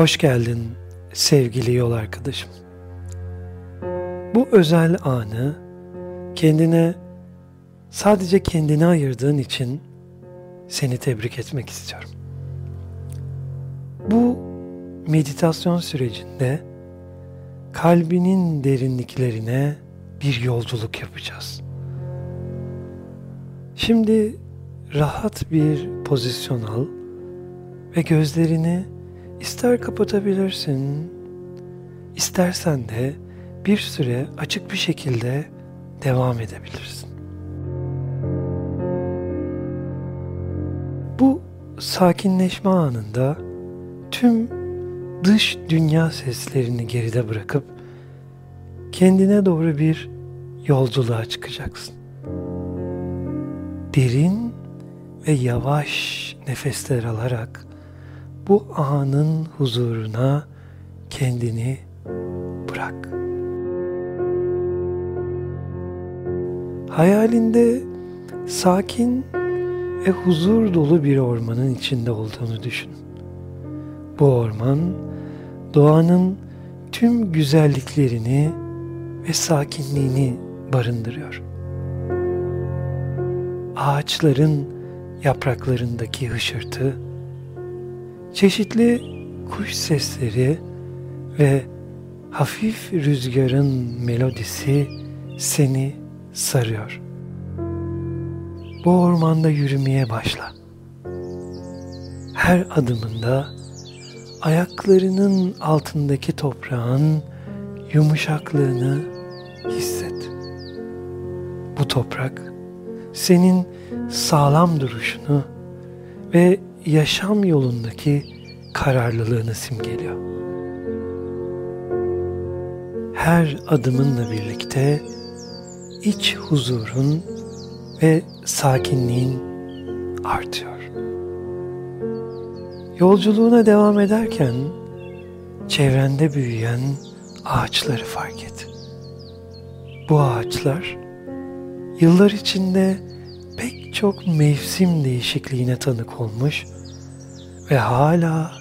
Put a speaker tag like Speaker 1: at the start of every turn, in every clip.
Speaker 1: Hoş geldin sevgili yol arkadaşım. Bu özel anı kendine sadece kendine ayırdığın için seni tebrik etmek istiyorum. Bu meditasyon sürecinde kalbinin derinliklerine bir yolculuk yapacağız. Şimdi rahat bir pozisyon al ve gözlerini ister kapatabilirsin, istersen de bir süre açık bir şekilde devam edebilirsin. Bu sakinleşme anında tüm dış dünya seslerini geride bırakıp kendine doğru bir yolculuğa çıkacaksın. Derin ve yavaş nefesler alarak bu anın huzuruna kendini bırak. Hayalinde sakin ve huzur dolu bir ormanın içinde olduğunu düşün. Bu orman doğanın tüm güzelliklerini ve sakinliğini barındırıyor. Ağaçların yapraklarındaki hışırtı, çeşitli kuş sesleri ve hafif rüzgarın melodisi seni sarıyor. Bu ormanda yürümeye başla. Her adımında ayaklarının altındaki toprağın yumuşaklığını hisset. Bu toprak senin sağlam duruşunu ve yaşam yolundaki kararlılığını simgeliyor. Her adımınla birlikte iç huzurun ve sakinliğin artıyor. Yolculuğuna devam ederken çevrende büyüyen ağaçları fark et. Bu ağaçlar yıllar içinde pek çok mevsim değişikliğine tanık olmuş ve hala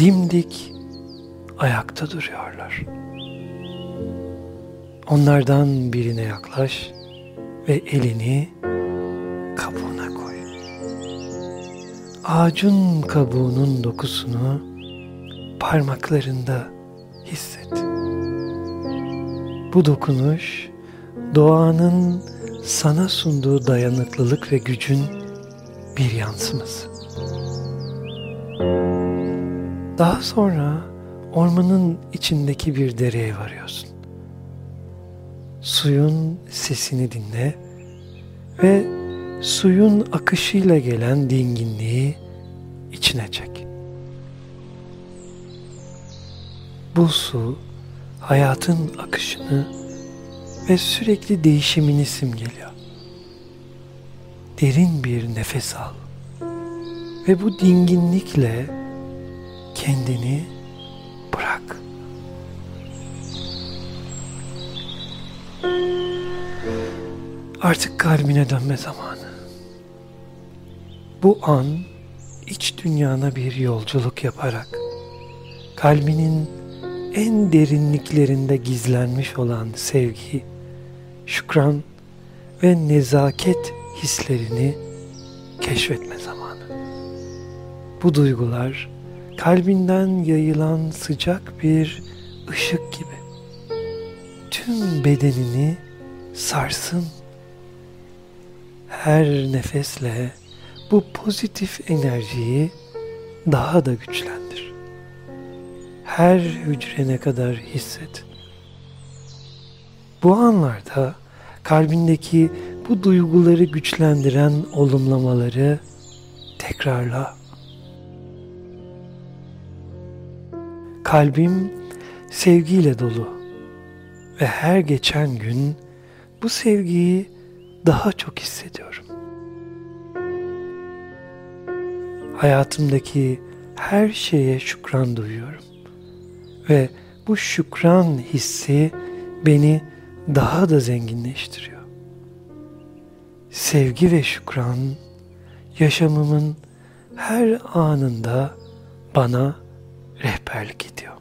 Speaker 1: dimdik ayakta duruyorlar. Onlardan birine yaklaş ve elini kabuğuna koy. Ağacın kabuğunun dokusunu parmaklarında hisset. Bu dokunuş doğanın sana sunduğu dayanıklılık ve gücün bir yansıması. Daha sonra ormanın içindeki bir dereye varıyorsun. Suyun sesini dinle ve suyun akışıyla gelen dinginliği içine çek. Bu su hayatın akışını ve sürekli değişimini simgeliyor. Derin bir nefes al ve bu dinginlikle kendini bırak. Artık kalbine dönme zamanı. Bu an iç dünyana bir yolculuk yaparak kalbinin en derinliklerinde gizlenmiş olan sevgi, şükran ve nezaket hislerini keşfetme zamanı. Bu duygular kalbinden yayılan sıcak bir ışık gibi tüm bedenini sarsın. Her nefesle bu pozitif enerjiyi daha da güçlendir. Her hücrene kadar hisset. Bu anlarda kalbindeki bu duyguları güçlendiren olumlamaları tekrarla. Kalbim sevgiyle dolu ve her geçen gün bu sevgiyi daha çok hissediyorum. Hayatımdaki her şeye şükran duyuyorum ve bu şükran hissi beni daha da zenginleştiriyor. Sevgi ve şükran yaşamımın her anında bana rehberlik ediyor.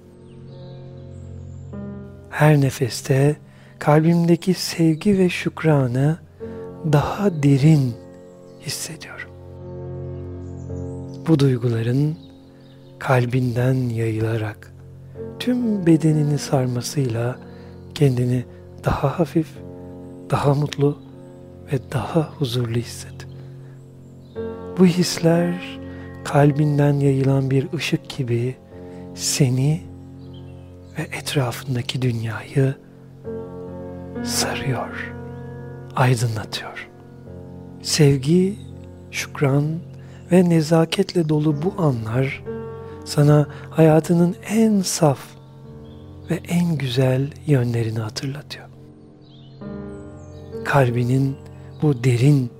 Speaker 1: Her nefeste kalbimdeki sevgi ve şükranı daha derin hissediyorum. Bu duyguların kalbinden yayılarak tüm bedenini sarmasıyla kendini daha hafif, daha mutlu ve daha huzurlu hisset. Bu hisler kalbinden yayılan bir ışık gibi seni ve etrafındaki dünyayı sarıyor, aydınlatıyor. Sevgi, şükran ve nezaketle dolu bu anlar sana hayatının en saf ve en güzel yönlerini hatırlatıyor. Kalbinin bu derin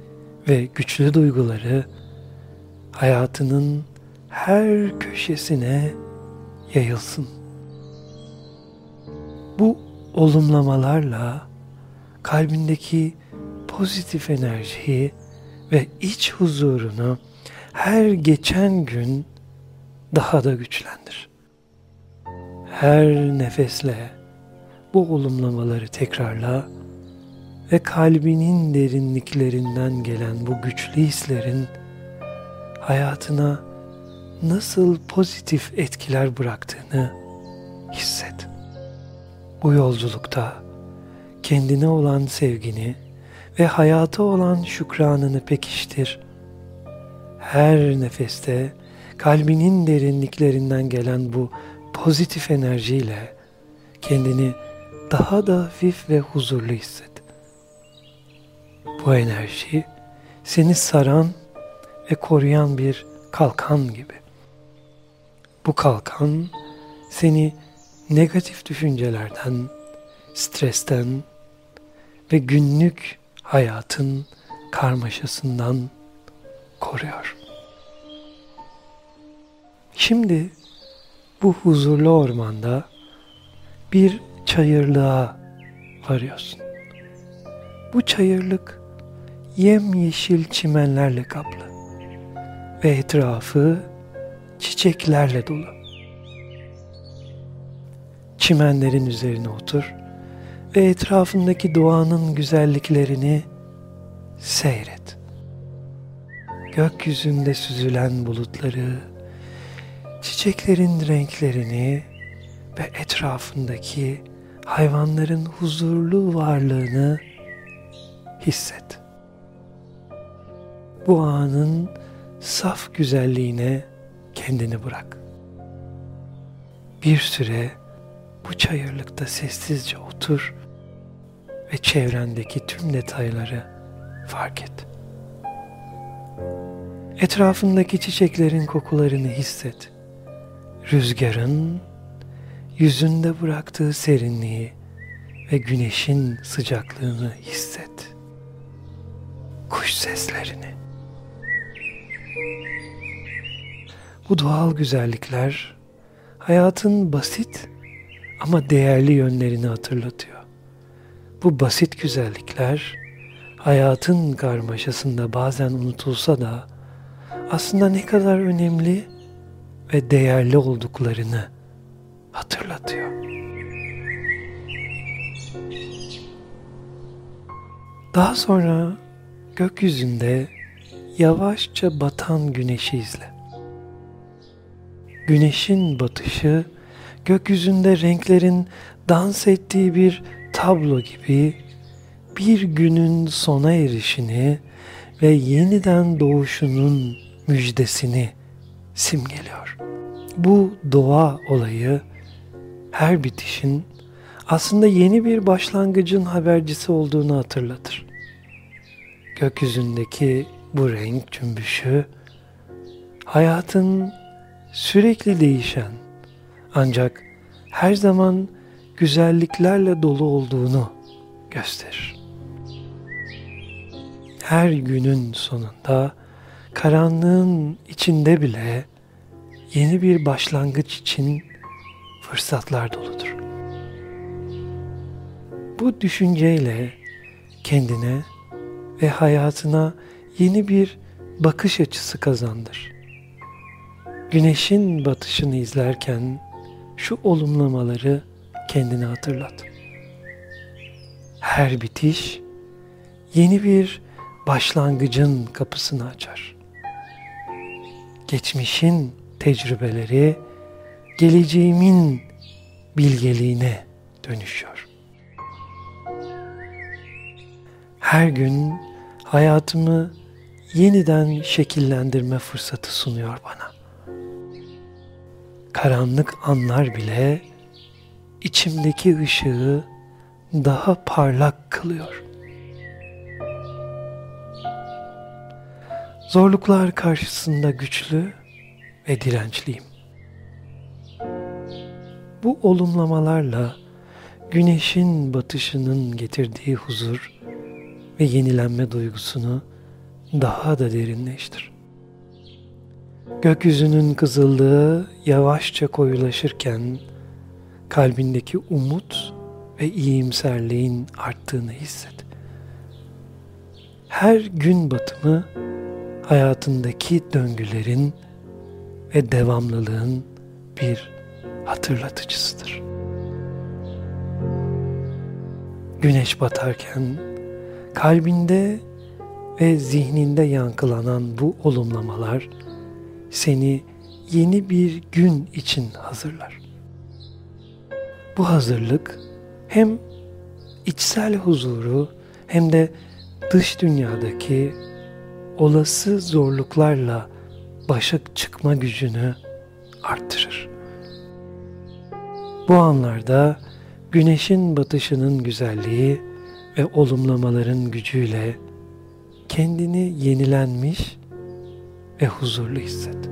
Speaker 1: ve güçlü duyguları hayatının her köşesine yayılsın. Bu olumlamalarla kalbindeki pozitif enerjiyi ve iç huzurunu her geçen gün daha da güçlendir. Her nefesle bu olumlamaları tekrarla ve kalbinin derinliklerinden gelen bu güçlü hislerin hayatına nasıl pozitif etkiler bıraktığını hisset. Bu yolculukta kendine olan sevgini ve hayata olan şükranını pekiştir. Her nefeste kalbinin derinliklerinden gelen bu pozitif enerjiyle kendini daha da hafif ve huzurlu hisset. Bu enerji seni saran ve koruyan bir kalkan gibi. Bu kalkan seni negatif düşüncelerden, stresten ve günlük hayatın karmaşasından koruyor. Şimdi bu huzurlu ormanda bir çayırlığa varıyorsun. Bu çayırlık yemyeşil çimenlerle kaplı ve etrafı çiçeklerle dolu. Çimenlerin üzerine otur ve etrafındaki doğanın güzelliklerini seyret. Gökyüzünde süzülen bulutları, çiçeklerin renklerini ve etrafındaki hayvanların huzurlu varlığını hisset. Bu anın saf güzelliğine kendini bırak. Bir süre bu çayırlıkta sessizce otur ve çevrendeki tüm detayları fark et. Etrafındaki çiçeklerin kokularını hisset. Rüzgarın yüzünde bıraktığı serinliği ve güneşin sıcaklığını hisset. Kuş seslerini. Bu doğal güzellikler hayatın basit ama değerli yönlerini hatırlatıyor. Bu basit güzellikler hayatın karmaşasında bazen unutulsa da aslında ne kadar önemli ve değerli olduklarını hatırlatıyor. Daha sonra gökyüzünde yavaşça batan güneşi izle. Güneşin batışı gökyüzünde renklerin dans ettiği bir tablo gibi bir günün sona erişini ve yeniden doğuşunun müjdesini simgeliyor. Bu doğa olayı her bitişin aslında yeni bir başlangıcın habercisi olduğunu hatırlatır. Gökyüzündeki bu renk cümbüşü hayatın sürekli değişen ancak her zaman güzelliklerle dolu olduğunu gösterir. Her günün sonunda karanlığın içinde bile yeni bir başlangıç için fırsatlar doludur. Bu düşünceyle kendine ve hayatına yeni bir bakış açısı kazandır. güneşin batışını izlerken şu olumlamaları kendine hatırlat. Her bitiş yeni bir başlangıcın kapısını açar. Geçmişin tecrübeleri geleceğimin bilgeliğine dönüşüyor. Her gün hayatımı yeniden şekillendirme fırsatı sunuyor bana. Karanlık anlar bile içimdeki ışığı daha parlak kılıyor. Zorluklar karşısında güçlü ve dirençliyim. Bu olumlamalarla güneşin batışının getirdiği huzur ve yenilenme duygusunu daha da derinleştir. Gökyüzünün kızıllığı yavaşça koyulaşırken kalbindeki umut ve iyimserliğin arttığını hisset. Her gün batımı hayatındaki döngülerin ve devamlılığın bir hatırlatıcısıdır. Güneş batarken kalbinde ve zihninde yankılanan bu olumlamalar seni yeni bir gün için hazırlar. Bu hazırlık hem içsel huzuru hem de dış dünyadaki olası zorluklarla başa çıkma gücünü arttırır. Bu anlarda güneşin batışının güzelliği ve olumlamaların gücüyle kendini yenilenmiş ve huzurlu hisset.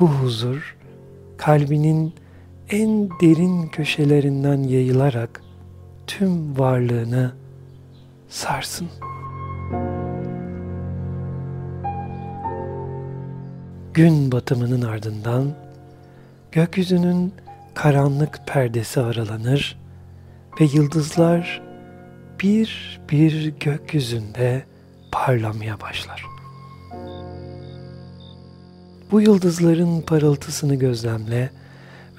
Speaker 1: Bu huzur kalbinin en derin köşelerinden yayılarak tüm varlığını sarsın. Gün batımının ardından gökyüzünün karanlık perdesi aralanır ve yıldızlar bir bir gökyüzünde parlamaya başlar. Bu yıldızların parıltısını gözlemle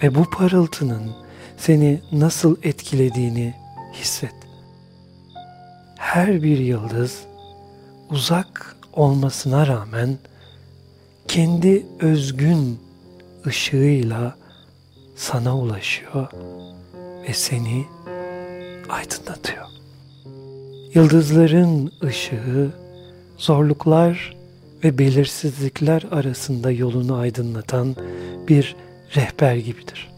Speaker 1: ve bu parıltının seni nasıl etkilediğini hisset. Her bir yıldız uzak olmasına rağmen kendi özgün ışığıyla sana ulaşıyor ve seni aydınlatıyor. Yıldızların ışığı zorluklar ve belirsizlikler arasında yolunu aydınlatan bir rehber gibidir.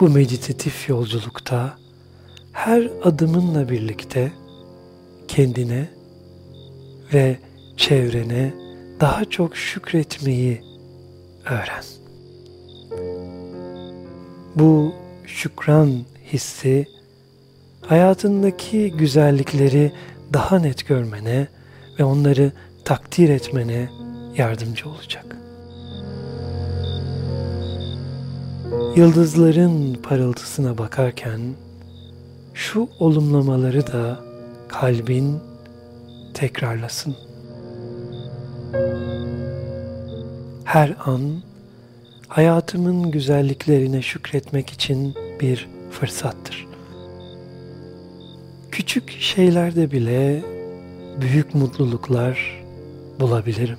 Speaker 1: Bu meditatif yolculukta her adımınla birlikte kendine ve çevrene daha çok şükretmeyi öğren. Bu şükran hissi hayatındaki güzellikleri daha net görmene ve onları takdir etmene yardımcı olacak. Yıldızların parıltısına bakarken şu olumlamaları da kalbin tekrarlasın. Her an hayatımın güzelliklerine şükretmek için bir fırsattır. Küçük şeylerde bile büyük mutluluklar bulabilirim.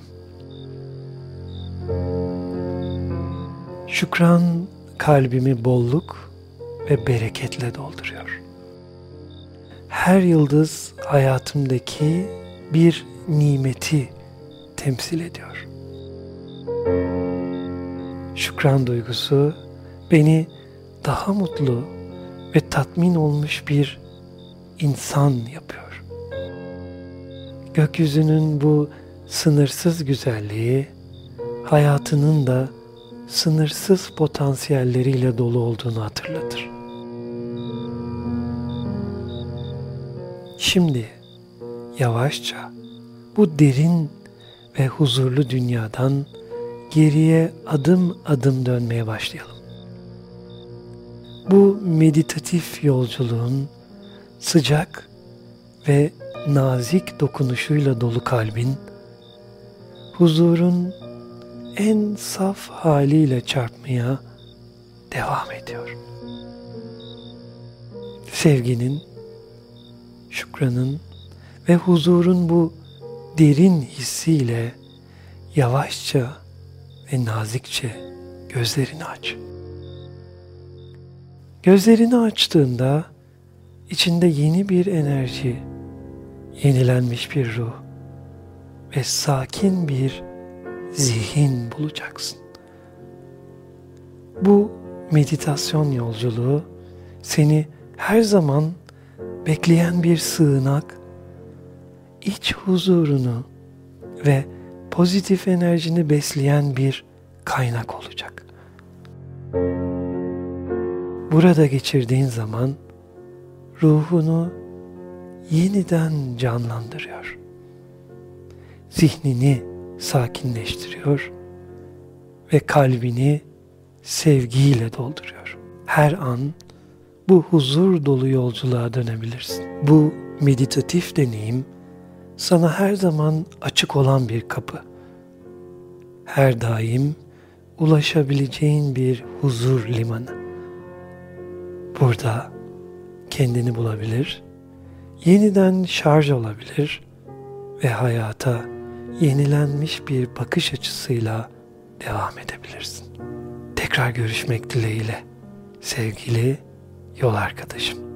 Speaker 1: Şükran kalbimi bolluk ve bereketle dolduruyor. Her yıldız hayatımdaki bir nimeti temsil ediyor. Şükran duygusu beni daha mutlu ve tatmin olmuş bir insan yapıyor. Gökyüzünün bu sınırsız güzelliği hayatının da sınırsız potansiyelleriyle dolu olduğunu hatırlatır. Şimdi yavaşça bu derin ve huzurlu dünyadan geriye adım adım dönmeye başlayalım. Bu meditatif yolculuğun sıcak ve nazik dokunuşuyla dolu kalbin huzurun en saf haliyle çarpmaya devam ediyor. Sevginin, şükranın ve huzurun bu derin hissiyle yavaşça ve nazikçe gözlerini aç. Gözlerini açtığında içinde yeni bir enerji, yenilenmiş bir ruh ve sakin bir zihin bulacaksın. Bu meditasyon yolculuğu seni her zaman bekleyen bir sığınak, iç huzurunu ve pozitif enerjini besleyen bir kaynak olacak. Burada geçirdiğin zaman ruhunu yeniden canlandırıyor. Zihnini sakinleştiriyor ve kalbini sevgiyle dolduruyor. Her an bu huzur dolu yolculuğa dönebilirsin. Bu meditatif deneyim sana her zaman açık olan bir kapı. Her daim ulaşabileceğin bir huzur limanı. Burada kendini bulabilir, yeniden şarj olabilir ve hayata yenilenmiş bir bakış açısıyla devam edebilirsin. Tekrar görüşmek dileğiyle sevgili yol arkadaşım.